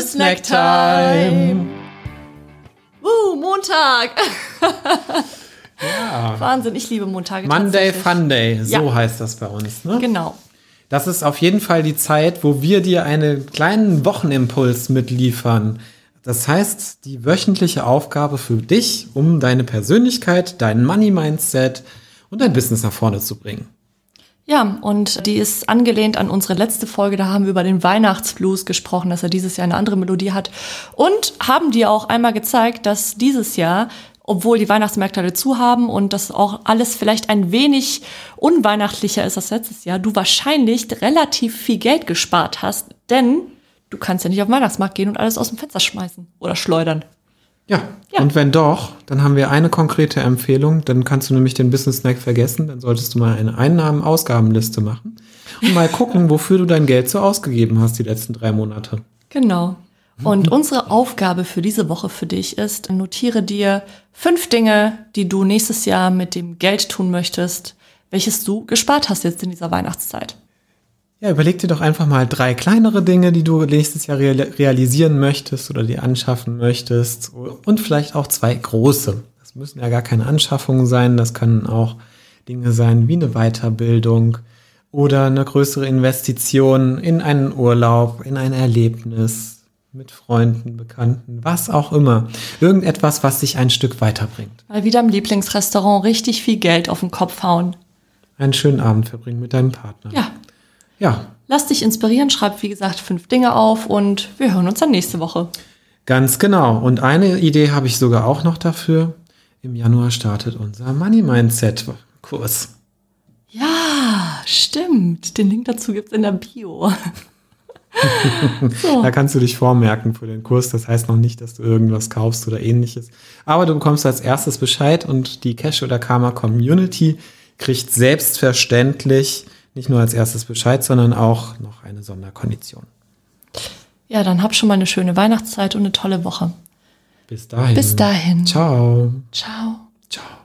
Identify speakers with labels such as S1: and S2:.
S1: Snack Time. Uh, Montag. ja. Wahnsinn, ich liebe Montage.
S2: Monday Fun Day, so ja. heißt das bei uns. Ne?
S1: Genau.
S2: Das ist auf jeden Fall die Zeit, wo wir dir einen kleinen Wochenimpuls mitliefern. Das heißt, die wöchentliche Aufgabe für dich, um deine Persönlichkeit, dein Money-Mindset und dein Business nach vorne zu bringen.
S1: Ja, und die ist angelehnt an unsere letzte Folge. Da haben wir über den Weihnachtsblues gesprochen, dass er dieses Jahr eine andere Melodie hat. Und haben dir auch einmal gezeigt, dass dieses Jahr, obwohl die Weihnachtsmärkte alle zu haben und das auch alles vielleicht ein wenig unweihnachtlicher ist als letztes Jahr, du wahrscheinlich relativ viel Geld gespart hast. Denn du kannst ja nicht auf den Weihnachtsmarkt gehen und alles aus dem Fenster schmeißen oder schleudern.
S2: Ja. ja. Und wenn doch, dann haben wir eine konkrete Empfehlung. Dann kannst du nämlich den Business Snack vergessen. Dann solltest du mal eine Einnahmen-Ausgabenliste machen und mal gucken, wofür du dein Geld so ausgegeben hast die letzten drei Monate.
S1: Genau. Und unsere Aufgabe für diese Woche für dich ist, notiere dir fünf Dinge, die du nächstes Jahr mit dem Geld tun möchtest, welches du gespart hast jetzt in dieser Weihnachtszeit.
S2: Ja, überleg dir doch einfach mal drei kleinere Dinge, die du nächstes Jahr realisieren möchtest oder dir anschaffen möchtest. Und vielleicht auch zwei große. Das müssen ja gar keine Anschaffungen sein. Das können auch Dinge sein wie eine Weiterbildung oder eine größere Investition in einen Urlaub, in ein Erlebnis mit Freunden, Bekannten, was auch immer. Irgendetwas, was dich ein Stück weiterbringt.
S1: Mal wieder im Lieblingsrestaurant richtig viel Geld auf den Kopf hauen.
S2: Einen schönen Abend verbringen mit deinem Partner.
S1: Ja,
S2: ja.
S1: Lass dich inspirieren, schreib wie gesagt fünf Dinge auf und wir hören uns dann nächste Woche.
S2: Ganz genau. Und eine Idee habe ich sogar auch noch dafür. Im Januar startet unser Money Mindset Kurs.
S1: Ja, stimmt. Den Link dazu gibt es in der Bio.
S2: so. Da kannst du dich vormerken für den Kurs. Das heißt noch nicht, dass du irgendwas kaufst oder ähnliches. Aber du bekommst als erstes Bescheid und die Cash oder Karma Community kriegt selbstverständlich nicht nur als erstes Bescheid, sondern auch noch eine Sonderkondition.
S1: Ja, dann hab schon mal eine schöne Weihnachtszeit und eine tolle Woche.
S2: Bis dahin.
S1: Bis dahin.
S2: Ciao.
S1: Ciao.
S2: Ciao.